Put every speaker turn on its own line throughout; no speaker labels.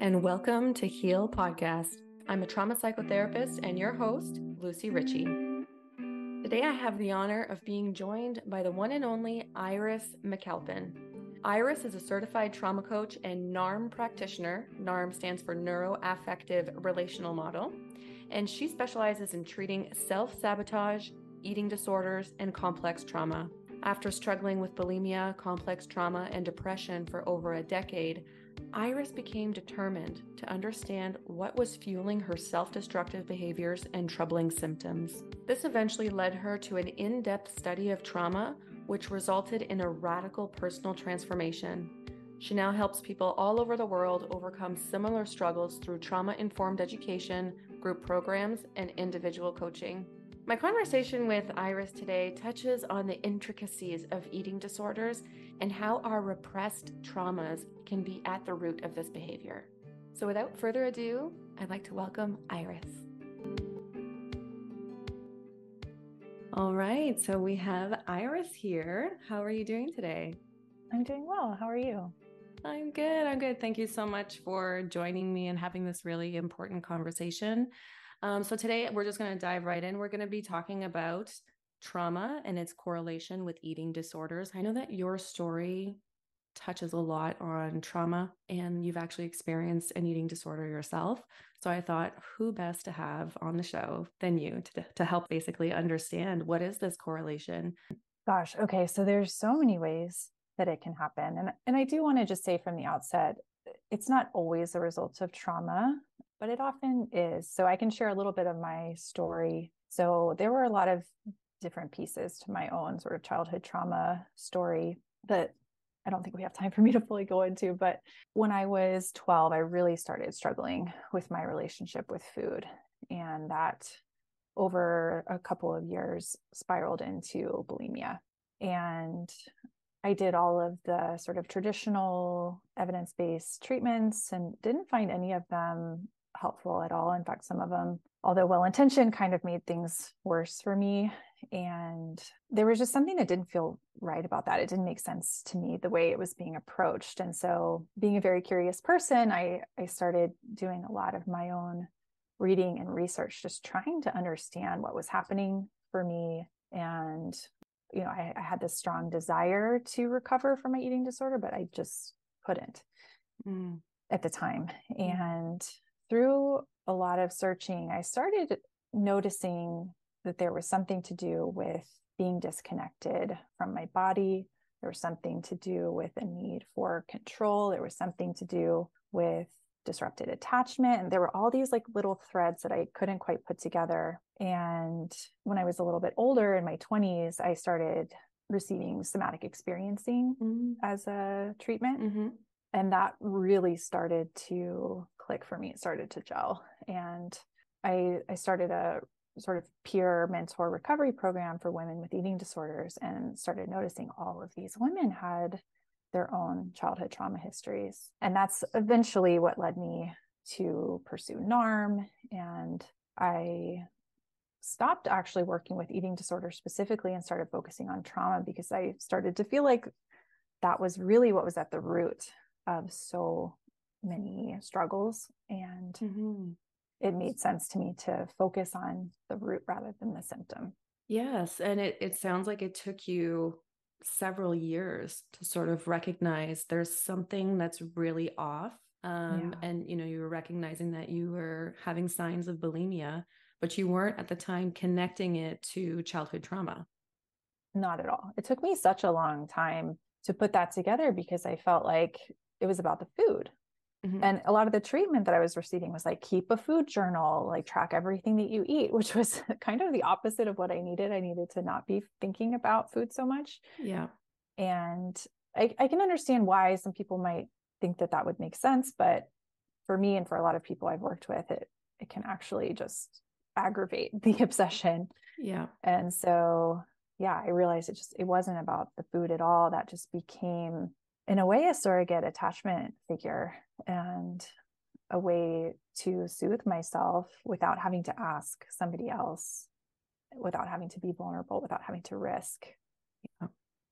and welcome to Heal Podcast. I'm a trauma psychotherapist and your host, Lucie Ritchie. Today, I have the honor of being joined by the one and only Iris McAlpin. Iris is a certified trauma coach and NARM practitioner. NARM stands for Neuroaffective Relational Model, and she specializes in treating self sabotage, eating disorders, and complex trauma. After struggling with bulimia, complex trauma, and depression for over a decade, Iris became determined to understand what was fueling her self destructive behaviors and troubling symptoms. This eventually led her to an in depth study of trauma, which resulted in a radical personal transformation. She now helps people all over the world overcome similar struggles through trauma informed education, group programs, and individual coaching. My conversation with Iris today touches on the intricacies of eating disorders and how our repressed traumas can be at the root of this behavior. So, without further ado, I'd like to welcome Iris. All right, so we have Iris here. How are you doing today?
I'm doing well. How are you?
I'm good. I'm good. Thank you so much for joining me and having this really important conversation. Um, so today we're just going to dive right in. We're going to be talking about trauma and its correlation with eating disorders. I know that your story touches a lot on trauma and you've actually experienced an eating disorder yourself. So I thought, who best to have on the show than you to, to help basically understand what is this correlation?
Gosh, okay. So there's so many ways that it can happen. And, and I do want to just say from the outset, it's not always a result of trauma but it often is. So I can share a little bit of my story. So there were a lot of different pieces to my own sort of childhood trauma story that I don't think we have time for me to fully go into. But when I was 12, I really started struggling with my relationship with food. And that over a couple of years spiraled into bulimia. And I did all of the sort of traditional evidence based treatments and didn't find any of them helpful at all. In fact, some of them, although well intentioned, kind of made things worse for me. And there was just something that didn't feel right about that. It didn't make sense to me the way it was being approached. And so, being a very curious person, I, I started doing a lot of my own reading and research, just trying to understand what was happening for me. And, you know, I, I had this strong desire to recover from my eating disorder, but I just couldn't. Mm at the time. Mm. And through a lot of searching, I started noticing that there was something to do with being disconnected from my body. There was something to do with a need for control. There was something to do with disrupted attachment. And there were all these like little threads that I couldn't quite put together. And when I was a little bit older in my 20s, I started receiving somatic experiencing mm-hmm. as a treatment. Mm-hmm. And that really started to click for me. It started to gel. And I I started a sort of peer mentor recovery program for women with eating disorders and started noticing all of these women had their own childhood trauma histories. And that's eventually what led me to pursue NARM. And I stopped actually working with eating disorders specifically and started focusing on trauma because I started to feel like that was really what was at the root of so many struggles and mm-hmm. it made sense to me to focus on the root rather than the symptom
yes and it, it sounds like it took you several years to sort of recognize there's something that's really off um, yeah. and you know you were recognizing that you were having signs of bulimia but you weren't at the time connecting it to childhood trauma
not at all it took me such a long time to put that together because i felt like it was about the food Mm-hmm. And a lot of the treatment that I was receiving was like, keep a food journal, like track everything that you eat, which was kind of the opposite of what I needed. I needed to not be thinking about food so much.
Yeah.
And I, I can understand why some people might think that that would make sense. But for me and for a lot of people I've worked with, it, it can actually just aggravate the obsession.
Yeah.
And so, yeah, I realized it just, it wasn't about the food at all. That just became in a way a surrogate attachment figure and a way to soothe myself without having to ask somebody else without having to be vulnerable without having to risk you know,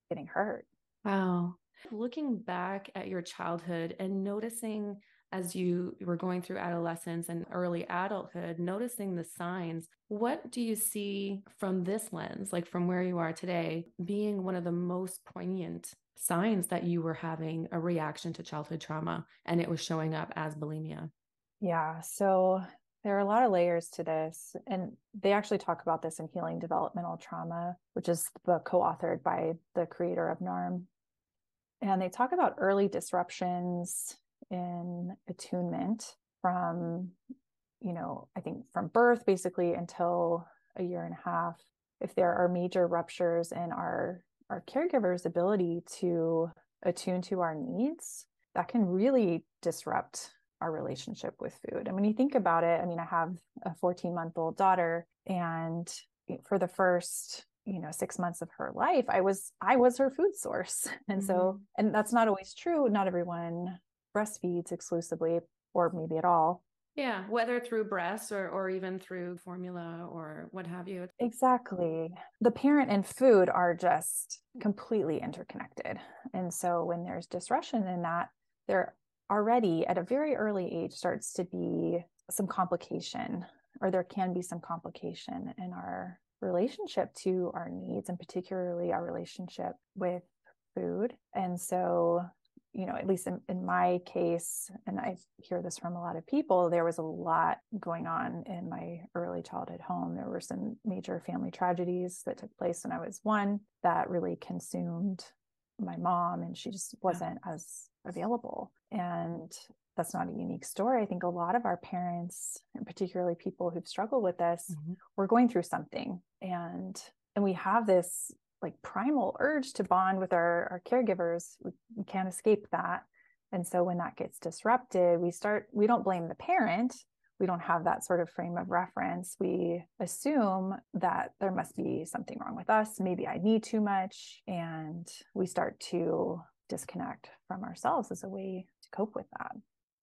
getting hurt.
Wow. Looking back at your childhood and noticing as you were going through adolescence and early adulthood, noticing the signs, what do you see from this lens, like from where you are today, being one of the most poignant signs that you were having a reaction to childhood trauma and it was showing up as bulimia?
Yeah. So there are a lot of layers to this. And they actually talk about this in Healing Developmental Trauma, which is the book co authored by the creator of NARM. And they talk about early disruptions in attunement from, you know, I think from birth basically until a year and a half. If there are major ruptures in our our caregiver's ability to attune to our needs, that can really disrupt our relationship with food. And when you think about it, I mean, I have a 14 month old daughter, and for the first you know six months of her life i was i was her food source and mm-hmm. so and that's not always true not everyone breastfeeds exclusively or maybe at all
yeah whether through breast or or even through formula or what have you
exactly. The parent and food are just completely interconnected. And so when there's disruption in that there already at a very early age starts to be some complication or there can be some complication in our relationship to our needs and particularly our relationship with food. And so you know at least in, in my case and i hear this from a lot of people there was a lot going on in my early childhood home there were some major family tragedies that took place when i was one that really consumed my mom and she just wasn't yeah. as available and that's not a unique story i think a lot of our parents and particularly people who've struggled with this mm-hmm. were going through something and and we have this like primal urge to bond with our, our caregivers we, we can't escape that. And so when that gets disrupted we start we don't blame the parent. We don't have that sort of frame of reference. We assume that there must be something wrong with us. Maybe i need too much. And we start to disconnect from ourselves as a way to cope with that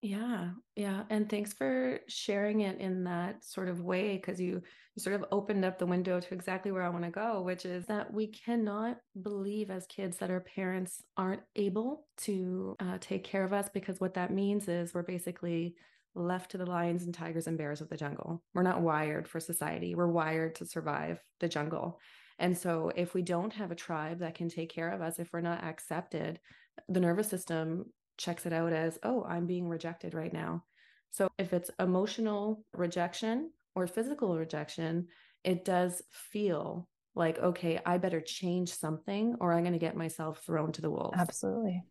yeah, yeah. And thanks for sharing it in that sort of way because you you sort of opened up the window to exactly where I want to go, which is that we cannot believe as kids that our parents aren't able to uh, take care of us because what that means is we're basically left to the lions and tigers and bears of the jungle. We're not wired for society. We're wired to survive the jungle. And so if we don't have a tribe that can take care of us, if we're not accepted, the nervous system checks it out as, oh, I'm being rejected right now. So if it's emotional rejection or physical rejection, it does feel like, okay, I better change something or I'm going to get myself thrown to the wolves.
Absolutely.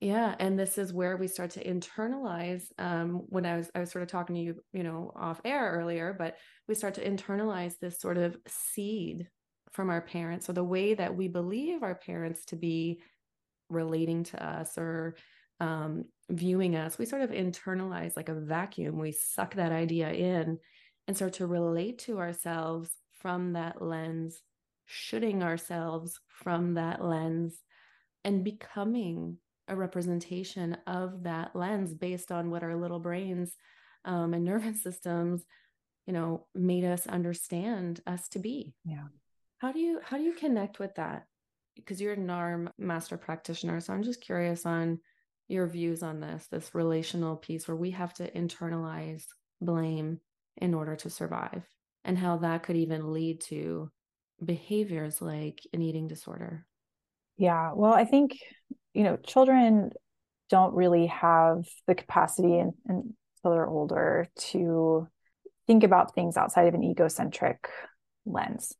Yeah, and this is where we start to internalize. Um, when I was I was sort of talking to you, you know, off air earlier, but we start to internalize this sort of seed from our parents, or the way that we believe our parents to be relating to us or um, viewing us, we sort of internalize like a vacuum. We suck that idea in and start to relate to ourselves from that lens, shooting ourselves from that lens, and becoming a representation of that lens based on what our little brains um, and nervous systems, you know, made us understand us to be.
Yeah.
How do you how do you connect with that? Because you're a NARM master practitioner. So I'm just curious on your views on this, this relational piece where we have to internalize blame in order to survive and how that could even lead to behaviors like an eating disorder.
Yeah. Well, I think, you know, children don't really have the capacity and, until they're older to think about things outside of an egocentric lens.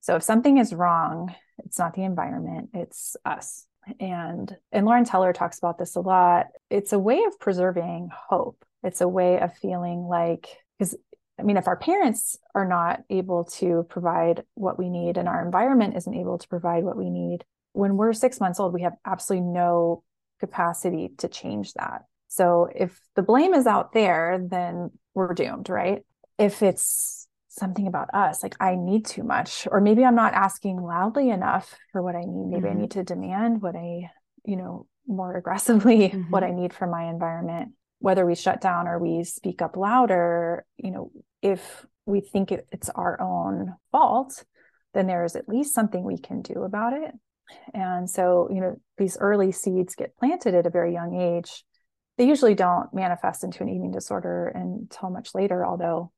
So if something is wrong, it's not the environment, it's us. And and Laurence Heller talks about this a lot. It's a way of preserving hope. It's a way of feeling like because I mean, if our parents are not able to provide what we need and our environment isn't able to provide what we need, when we're six months old, we have absolutely no capacity to change that. So if the blame is out there, then we're doomed, right? If it's something about us like i need too much or maybe i'm not asking loudly enough for what i need maybe mm-hmm. i need to demand what i you know more aggressively mm-hmm. what i need from my environment whether we shut down or we speak up louder you know if we think it, it's our own fault then there is at least something we can do about it and so you know these early seeds get planted at a very young age they usually don't manifest into an eating disorder until much later, although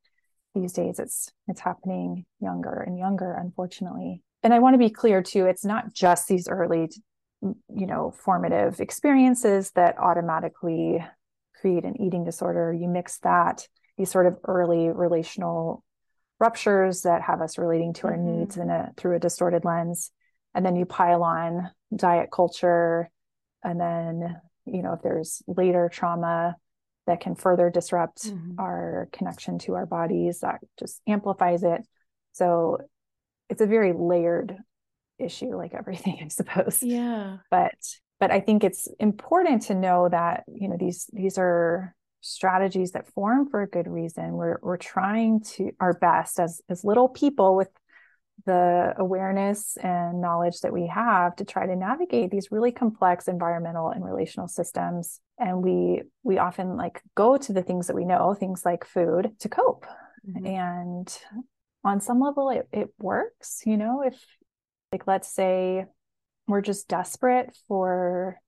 these days it's it's happening younger and younger, unfortunately. And I want to be clear too, it's not just these early, you know, formative experiences that automatically create an eating disorder. You mix that, these sort of early relational ruptures that have us relating to our mm-hmm. needs in a through a distorted lens and then you pile on diet culture and then you know if there's later trauma that can further disrupt mm-hmm. our connection to our bodies that just amplifies it so it's a very layered issue like everything i suppose
yeah
but but i think it's important to know that you know these these are strategies that form for a good reason. We're we're trying to our best as as little people with the awareness and knowledge that we have to try to navigate these really complex environmental and relational systems and we we often like go to the things that we know things like food to cope mm-hmm. and on some level it, it works you know if like let's say we're just desperate for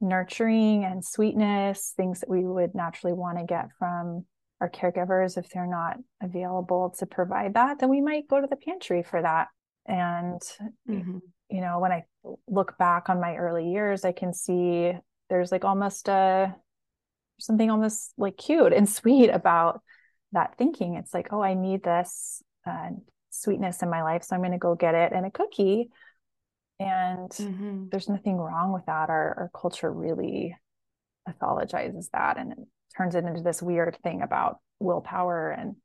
nurturing and sweetness, things that we would naturally want to get from our caregivers if they're not available to provide that, then we might go to the pantry for that. And, mm-hmm. you know, when I look back on my early years, I can see there's like almost a something almost like cute and sweet about that thinking. It's like, oh, I need this uh, sweetness in my life. So I'm going to go get it. And a cookie and mm-hmm. there's nothing wrong with that. Our, our culture really pathologizes that and turns it into this weird thing about willpower and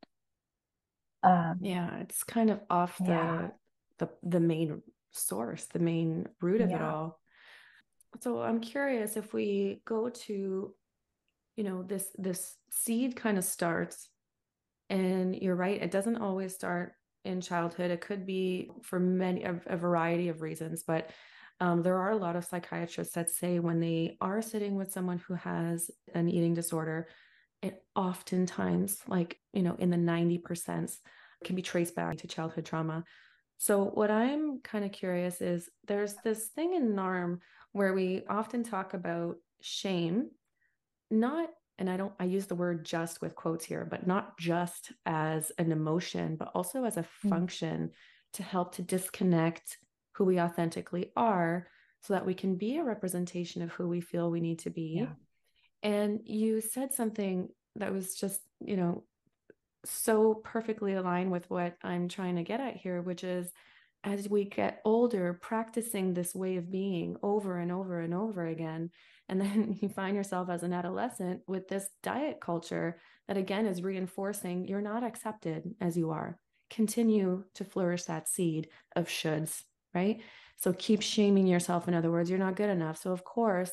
um, yeah, it's kind of off the yeah. the the main source, the main root of yeah. it all. So I'm curious if we go to, you know, this this seed kind of starts, and you're right, it doesn't always start in childhood. It could be for many a, a variety of reasons, but um, there are a lot of psychiatrists that say when they are sitting with someone who has an eating disorder, it oftentimes, like you know, in the ninety percent, can be traced back to childhood trauma. So what I'm kind of curious is there's this thing in NARM where we often talk about shame, not and I don't, I use the word just with quotes here, but not just as an emotion, but also as a mm. function to help to disconnect who we authentically are so that we can be a representation of who we feel we need to be. Yeah. And you said something that was just, you know, so perfectly aligned with what I'm trying to get at here, which is as we get older, practicing this way of being over and over and over again and then you find yourself as an adolescent with this diet culture that again is reinforcing you're not accepted as you are. Continue to flourish that seed of shoulds, right? So keep shaming yourself. In other words, you're not good enough. So, of course,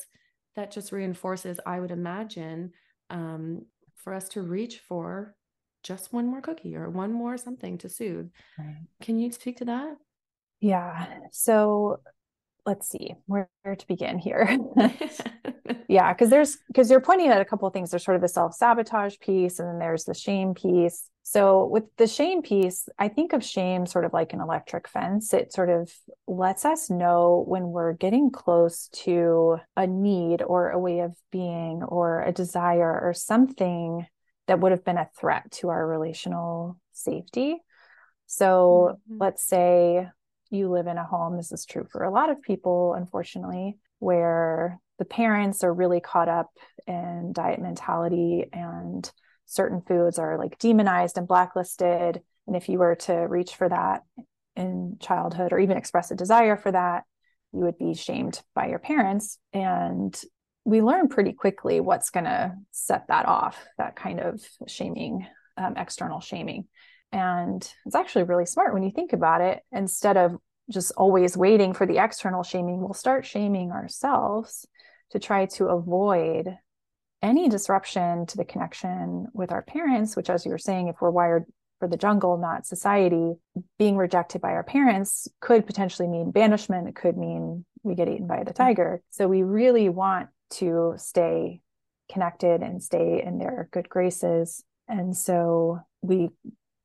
that just reinforces, I would imagine, um, for us to reach for just one more cookie or one more something to soothe. Right. Can you speak to that?
Yeah. So let's see where, where to begin here. yeah, because there's because you're pointing at a couple of things. There's sort of the self-sabotage piece, and then there's the shame piece. So with the shame piece, I think of shame sort of like an electric fence. It sort of lets us know when we're getting close to a need or a way of being or a desire or something that would have been a threat to our relational safety. So mm-hmm. let's say you live in a home, this is true for a lot of people, unfortunately, where the parents are really caught up in diet mentality and certain foods are like demonized and blacklisted. And if you were to reach for that in childhood or even express a desire for that, you would be shamed by your parents. And we learn pretty quickly what's going to set that off, that kind of shaming, um, external shaming. And it's actually really smart when you think about it. Instead of just always waiting for the external shaming, we'll start shaming ourselves to try to avoid any disruption to the connection with our parents, which, as you were saying, if we're wired for the jungle, not society, being rejected by our parents could potentially mean banishment. It could mean we get eaten by the mm-hmm. tiger. So we really want to stay connected and stay in their good graces. And so we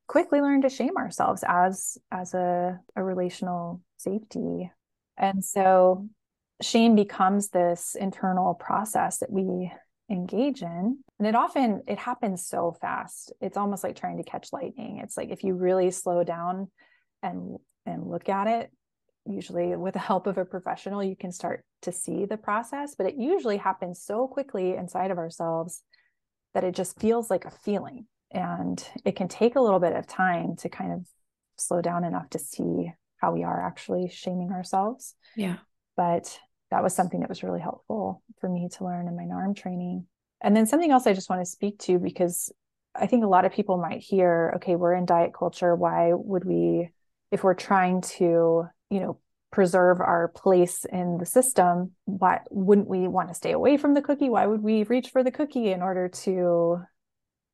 quickly learn to shame ourselves as as a, a relational safety. And so shame becomes this internal process that we engage in. And it often it happens so fast. It's almost like trying to catch lightning. It's like if you really slow down and and look at it usually with the help of a professional you can start to see the process. But it usually happens so quickly inside of ourselves that it just feels like a feeling and it can take a little bit of time to kind of slow down enough to see how we are actually shaming ourselves
yeah
but that was something that was really helpful for me to learn in my NARM training. And then something else I just want to speak to because I think a lot of people might hear, okay, we're in diet culture. Why would we, if we're trying to, you know, preserve our place in the system, why wouldn't we want to stay away from the cookie? Why would we reach for the cookie in order to,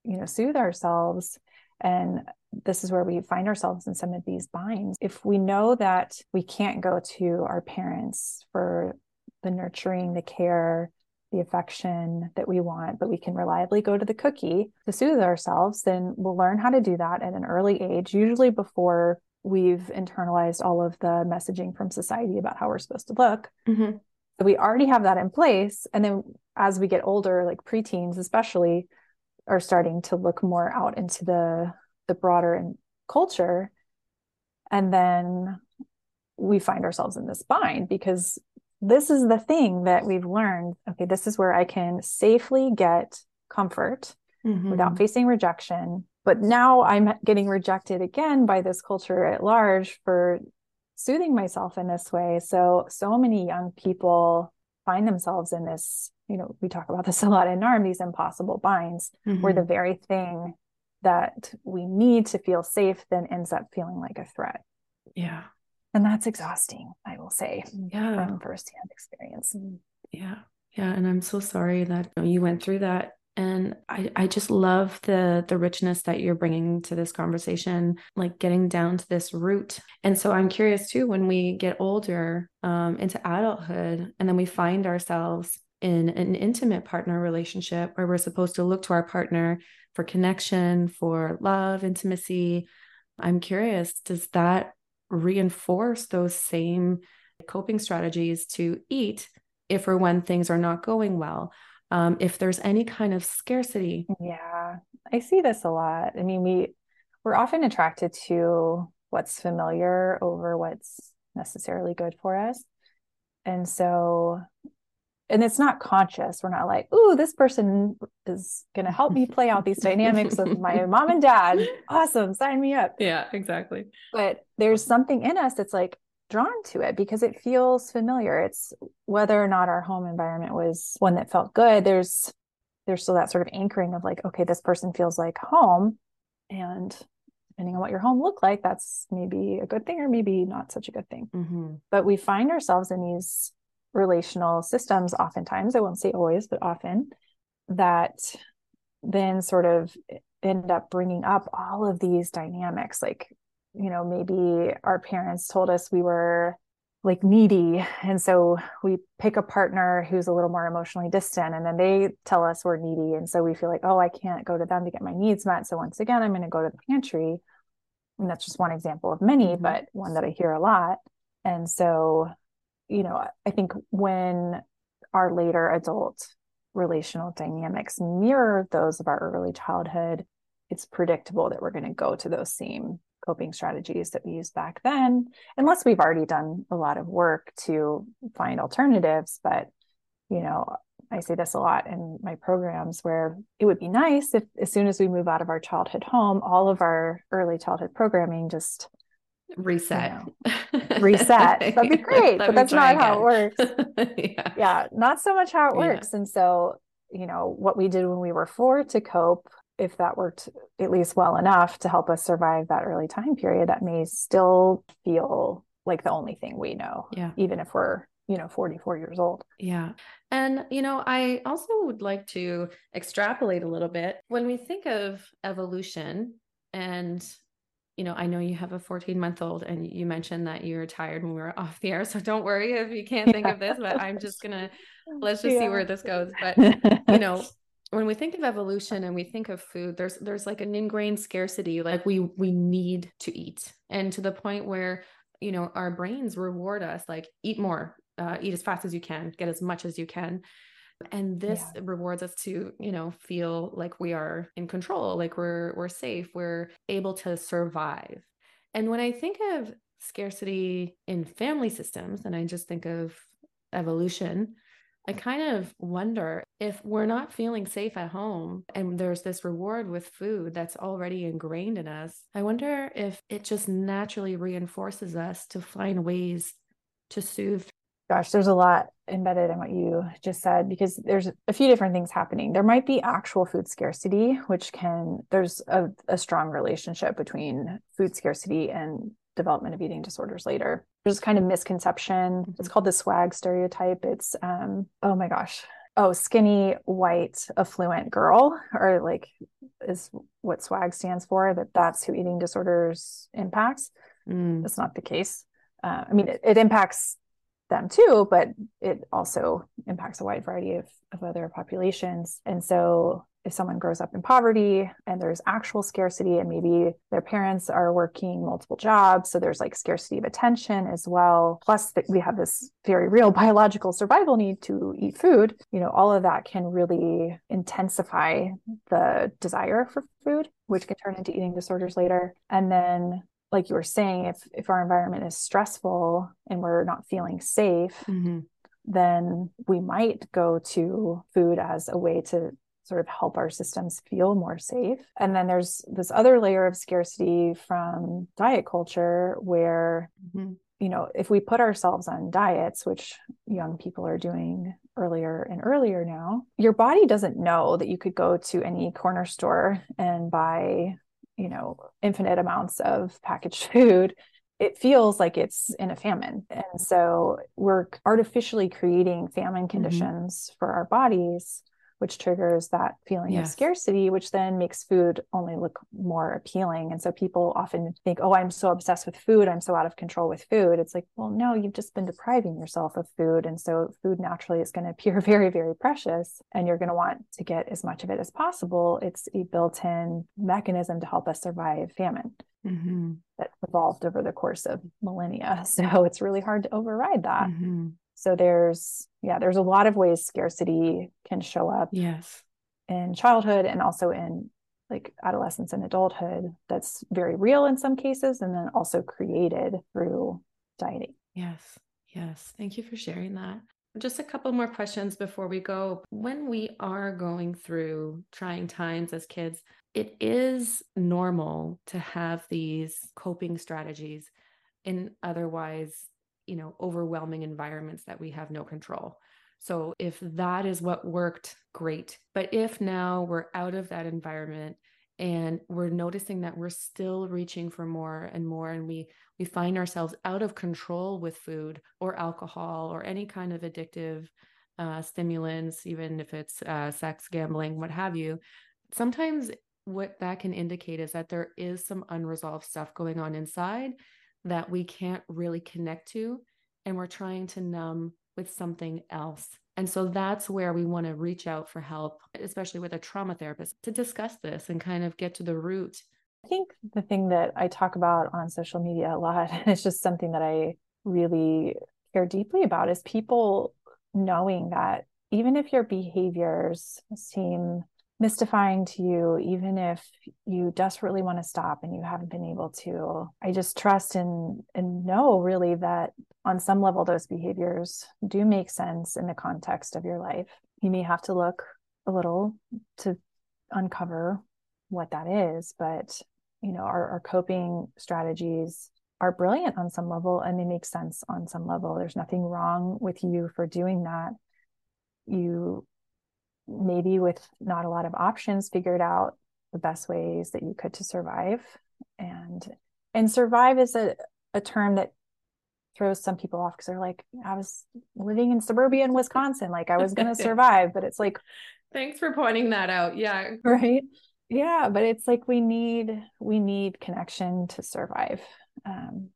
you know, soothe ourselves? And this is where we find ourselves in some of these binds. If we know that we can't go to our parents for the nurturing, the care, the affection that we want, but we can reliably go to the cookie to soothe ourselves, then we'll learn how to do that at an early age, usually before we've internalized all of the messaging from society about how we're supposed to look. Mm-hmm. So we already have that in place. And then as we get older, like preteens especially, are starting to look more out into the the broader culture. And then we find ourselves in this bind because this is the thing that we've learned. Okay, this is where I can safely get comfort mm-hmm. without facing rejection. But now I'm getting rejected again by this culture at large for soothing myself in this way. So, so many young people find themselves in this, you know, we talk about this a lot in NARM, these impossible binds, mm-hmm. where the very thing that we need to feel safe then ends up feeling like a threat.
Yeah.
And that's exhausting, I will say,
yeah.
from firsthand experience.
Yeah. Yeah. And I'm so sorry that you went through that. And I, I just love the the richness that you're bringing to this conversation, like getting down to this root. And so I'm curious too, when we get older um, into adulthood, and then we find ourselves in an intimate partner relationship where we're supposed to look to our partner for connection, for love, intimacy. I'm curious, does that reinforce those same coping strategies to eat if or when things are not going well. Um, if there's any kind of scarcity.
Yeah, I see this a lot. I mean, we we're often attracted to what's familiar over what's necessarily good for us. And so and it's not conscious. We're not like, ooh, this person is going to help me play out these dynamics with my mom and dad. Awesome. Sign me up.
Yeah, exactly.
But there's something in us that's like drawn to it because it feels familiar. It's whether or not our home environment was one that felt good. There's, there's still that sort of anchoring of like, okay, this person feels like home. And depending on what your home looked like, that's maybe a good thing or maybe not such a good thing. Mm-hmm. But we find ourselves in these relational systems oftentimes i won't say always but often that then sort of end up bringing up all of these dynamics like you know maybe our parents told us we were like needy. And so we pick a partner who's a little more emotionally distant and then they tell us we're needy. And so we feel like oh i can't go to them to get my needs met. So once again i'm going to go to the pantry. And that's just one example of many mm-hmm. but one that i hear a lot. And so you know, I think when our later adult relational dynamics mirror those of our early childhood, it's predictable that we're going to go to those same coping strategies that we used back then, unless we've already done a lot of work to find alternatives. But, you know, I say this a lot in my programs where it would be nice if, as soon as we move out of our childhood home, all of our early childhood programming just
reset
you know, reset that'd be great but that's not again. how it works yeah. yeah not so much how it works yeah. and so you know what we did when we were four to cope if that worked at least well enough to help us survive that early time period that may still feel like the only thing we know
yeah
even if we're you know 44 years old
yeah and you know i also would like to extrapolate a little bit when we think of evolution and you know, I know you have a 14 month old and you mentioned that you were tired when we were off the air. So don't worry if you can't think of this, but I'm just going to let's just yeah. see where this goes. But, you know, when we think of evolution and we think of food, there's there's like an ingrained scarcity, like we we need to eat, and to the point where you know our brains reward us like eat more, uh, eat as fast as you can, get as much as you can, And this yeah. rewards us to, you know, feel like we are in control, like we're we're safe, we're able to survive. And when I think of scarcity in family systems, and I just think of evolution, I kind of wonder if we're not feeling safe at home and there's this reward with food that's already ingrained in us. I wonder if it just naturally reinforces us to find ways to soothe.
Gosh, there's a lot embedded in what you just said because there's a few different things happening. There might be actual food scarcity, which can, there's a, a strong relationship between food scarcity and development of eating disorders later. There's kind of misconception. Mm-hmm. It's called the swag stereotype. It's um oh my gosh. Oh, skinny, white, affluent girl, or like is what swag stands for, that that's who eating disorders impacts. Mm. That's not the case. Uh, I mean, it, it impacts them too, but it also impacts a wide variety of, of other populations. And so if someone grows up in poverty and there's actual scarcity and maybe their parents are working multiple jobs so there's like scarcity of attention as well. Plus that we have this very real biological survival need to eat food you know all of that can really intensify the desire for food which can turn into eating disorders later. And then like you were saying if if our environment is stressful and we're not feeling safe mm-hmm. then we might go to food as a way to sort of help our systems feel more safe. And then there's this other layer of scarcity from diet culture where, mm-hmm. you know, if we put ourselves on diets, which young people are doing earlier and earlier now, your body doesn't know that you could go to any corner store and buy, you know, infinite amounts of packaged food it feels like it's in a famine. And so we're artificially creating famine mm-hmm. conditions mm-hmm. for our bodies which triggers that feeling yes. of scarcity, which then makes food only look more appealing. And so people often think, oh, I'm so obsessed with food. I'm so out of control with food. It's like, well, no, you've just been depriving yourself of food. And so food naturally is going to appear very, very precious. And you're going to want to get as much of it as possible. It's a built in mechanism to help us survive famine. Mm-hmm. That evolved over the course of millennia. So it's really hard to override that. Mm-hmm. So there's, yeah, there's a lot of ways scarcity can show up.
Yes.
In childhood and also in like adolescence and adulthood that's very real in some cases and then also created through dieting.
Yes. Yes. Thank you for sharing that. Just a couple more questions before we go. When we are going through trying times as kids, it is normal to have these coping strategies in otherwise you know overwhelming environments that we have no control. So if that is what worked great. But if now we're out of that environment and we're noticing that we're still reaching for more and more and we we find ourselves out of control with food or alcohol or any kind of addictive uh, stimulants even if it's uh, sex gambling what have you sometimes what that can indicate is that there is some unresolved stuff going on inside that we can't really connect to and we're trying to numb with something else. And so that's where we want to reach out for help, especially with a trauma therapist, to discuss this and kind of get to the root.
I think the thing that I talk about on social media a lot, and it's just something that I really care deeply about, is people knowing that even if your behaviors seem mystifying to you, even if you desperately want to stop and you haven't been able to. I just trust and and know really that on some level those behaviors do make sense in the context of your life. You may have to look a little to uncover what that is, but you know, our, our coping strategies are brilliant on some level and they make sense on some level. There's nothing wrong with you for doing that. You maybe with not a lot of options figured out the best ways that you could to survive. And and survive is a, a term that throws some people off because they're like i was living in suburban wisconsin like i was going to survive. But it's like
thanks for pointing that out. Yeah.
Right? Yeah but it's like we need we need connection to survive. Um,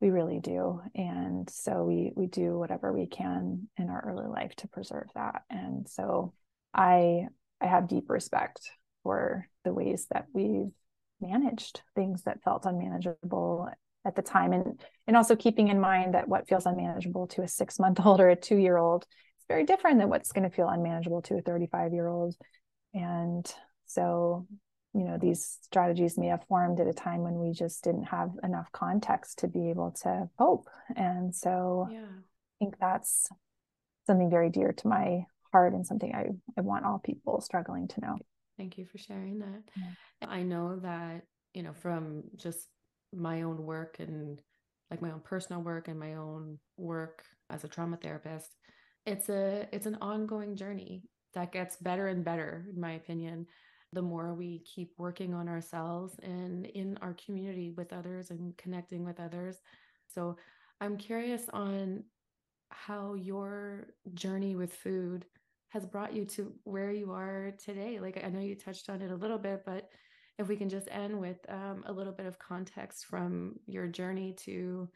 we really do. And so we we do whatever we can in our early life to preserve that. And so I I have deep respect for the ways that we've managed things that felt unmanageable at the time and and also keeping in mind that what feels unmanageable to a 6 month old or a 2 year old is very different than what's going to feel unmanageable to a 35 year old. And so, you know, these strategies may have formed at a time when we just didn't have enough context to be able to cope. And so yeah. I think that's something very dear to my heart and something I, I want all people struggling to know.
Thank you for sharing that. Yeah. I know that, you know, from just my own work and like my own personal work and my own work as a trauma therapist, it's a it's an ongoing journey that gets better and better, in my opinion, the more we keep working on ourselves and in our community with others and connecting with others. So I'm curious on how your journey with food has brought you to where you are today. Like I know you touched on it a little bit, but if we can just end with um, a little bit of context from your journey to,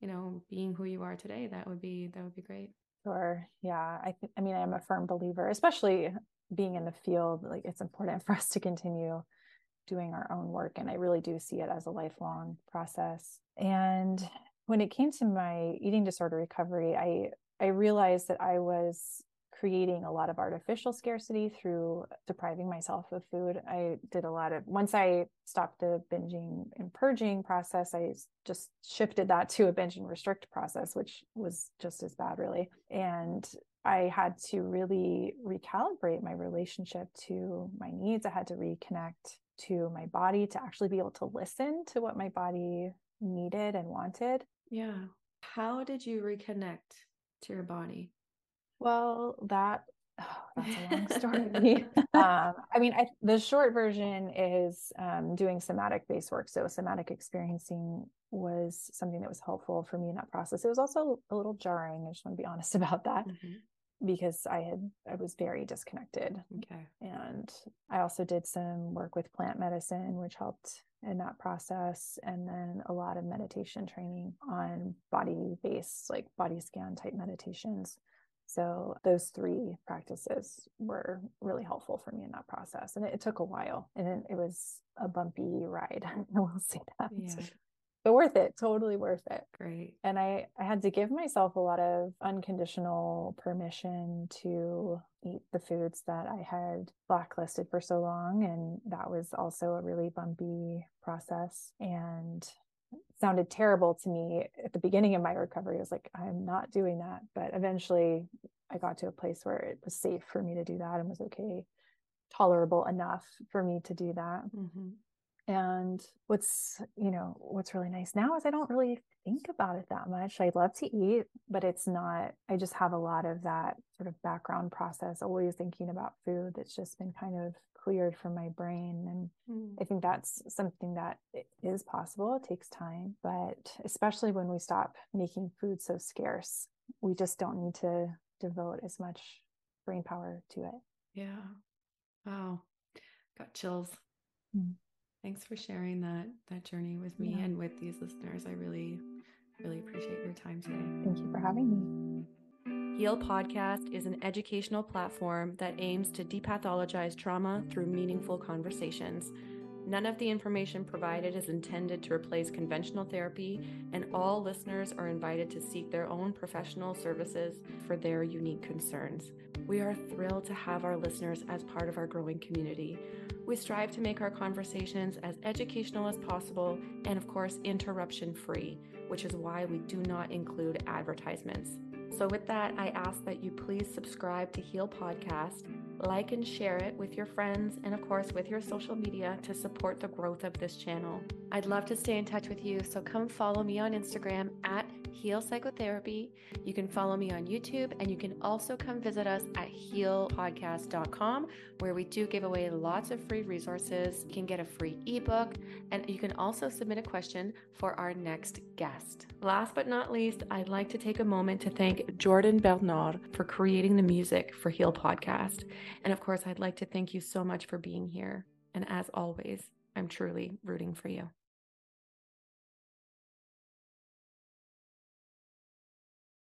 you know, being who you are today, that would be that would be great.
Sure. Yeah. I think. I mean, I'm a firm believer, especially being in the field. Like it's important for us to continue doing our own work, and I really do see it as a lifelong process. And when it came to my eating disorder recovery, I I realized that I was creating a lot of artificial scarcity through depriving myself of food. I did a lot of, once I stopped the binging and purging process, I just shifted that to a binge and restrict process, which was just as bad, really. And I had to really recalibrate my relationship to my needs. I had to reconnect to my body to actually be able to listen to what my body needed and wanted.
Yeah. How did you reconnect to your body?
Well, that oh, that's a long story. um, I mean, I, the short version is um, doing somatic based work. So, somatic experiencing was something that was helpful for me in that process. It was also a little jarring. I just want to be honest about that. Mm-hmm because I had I was very disconnected.
Okay.
And I also did some work with plant medicine, which helped in that process, and then a lot of meditation training on body based, like body scan type meditations. So those three practices were really helpful for me in that process. And it, it took a while and it, it, was a bumpy ride. I will say that. Yeah. But worth it, totally worth it.
Great.
And I, I had to give myself a lot of unconditional permission to eat the foods that I had blacklisted for so long. And that was also a really bumpy process. And sounded terrible to me at the beginning of my recovery. I was like, I'm not doing that. But eventually I got to a place where it was safe for me to do that and was okay, tolerable enough for me to do that. Mm-hmm. And what's, you know, what's really nice now is I don't really think about it that much. I love to eat, but it's not, I just have a lot of that sort of background process, always thinking about food that's just been kind of cleared from my brain. And mm. I think that's something that is possible. It takes time, but especially when we stop making food so scarce, we just don't need to devote as much brain power to it.
Yeah. Wow. Got chills. Mm. Thanks for sharing that that journey with me yeah. and with these listeners. I really, really appreciate your time today.
Thank you for having me.
Heal Podcast is an educational platform that aims to depathologize trauma through meaningful conversations. None of the information provided is intended to replace conventional therapy, and all listeners are invited to seek their own professional services for their unique concerns. We are thrilled to have our listeners as part of our growing community. We strive to make our conversations as educational as possible and, of course, interruption free, which is why we do not include advertisements. So, with that, I ask that you please subscribe to Heal Podcast, like and share it with your friends, and of course, with your social media to support the growth of this channel. I'd love to stay in touch with you, so come follow me on Instagram at Heal Psychotherapy. You can follow me on YouTube and you can also come visit us at healpodcast.com where we do give away lots of free resources. You can get a free ebook and you can also submit a question for our next guest. Last but not least, I'd like to take a moment to thank Jordan Bernard for creating the music for Heal Podcast. And of course, I'd like to thank you so much for being here. And as always, I'm truly rooting for you.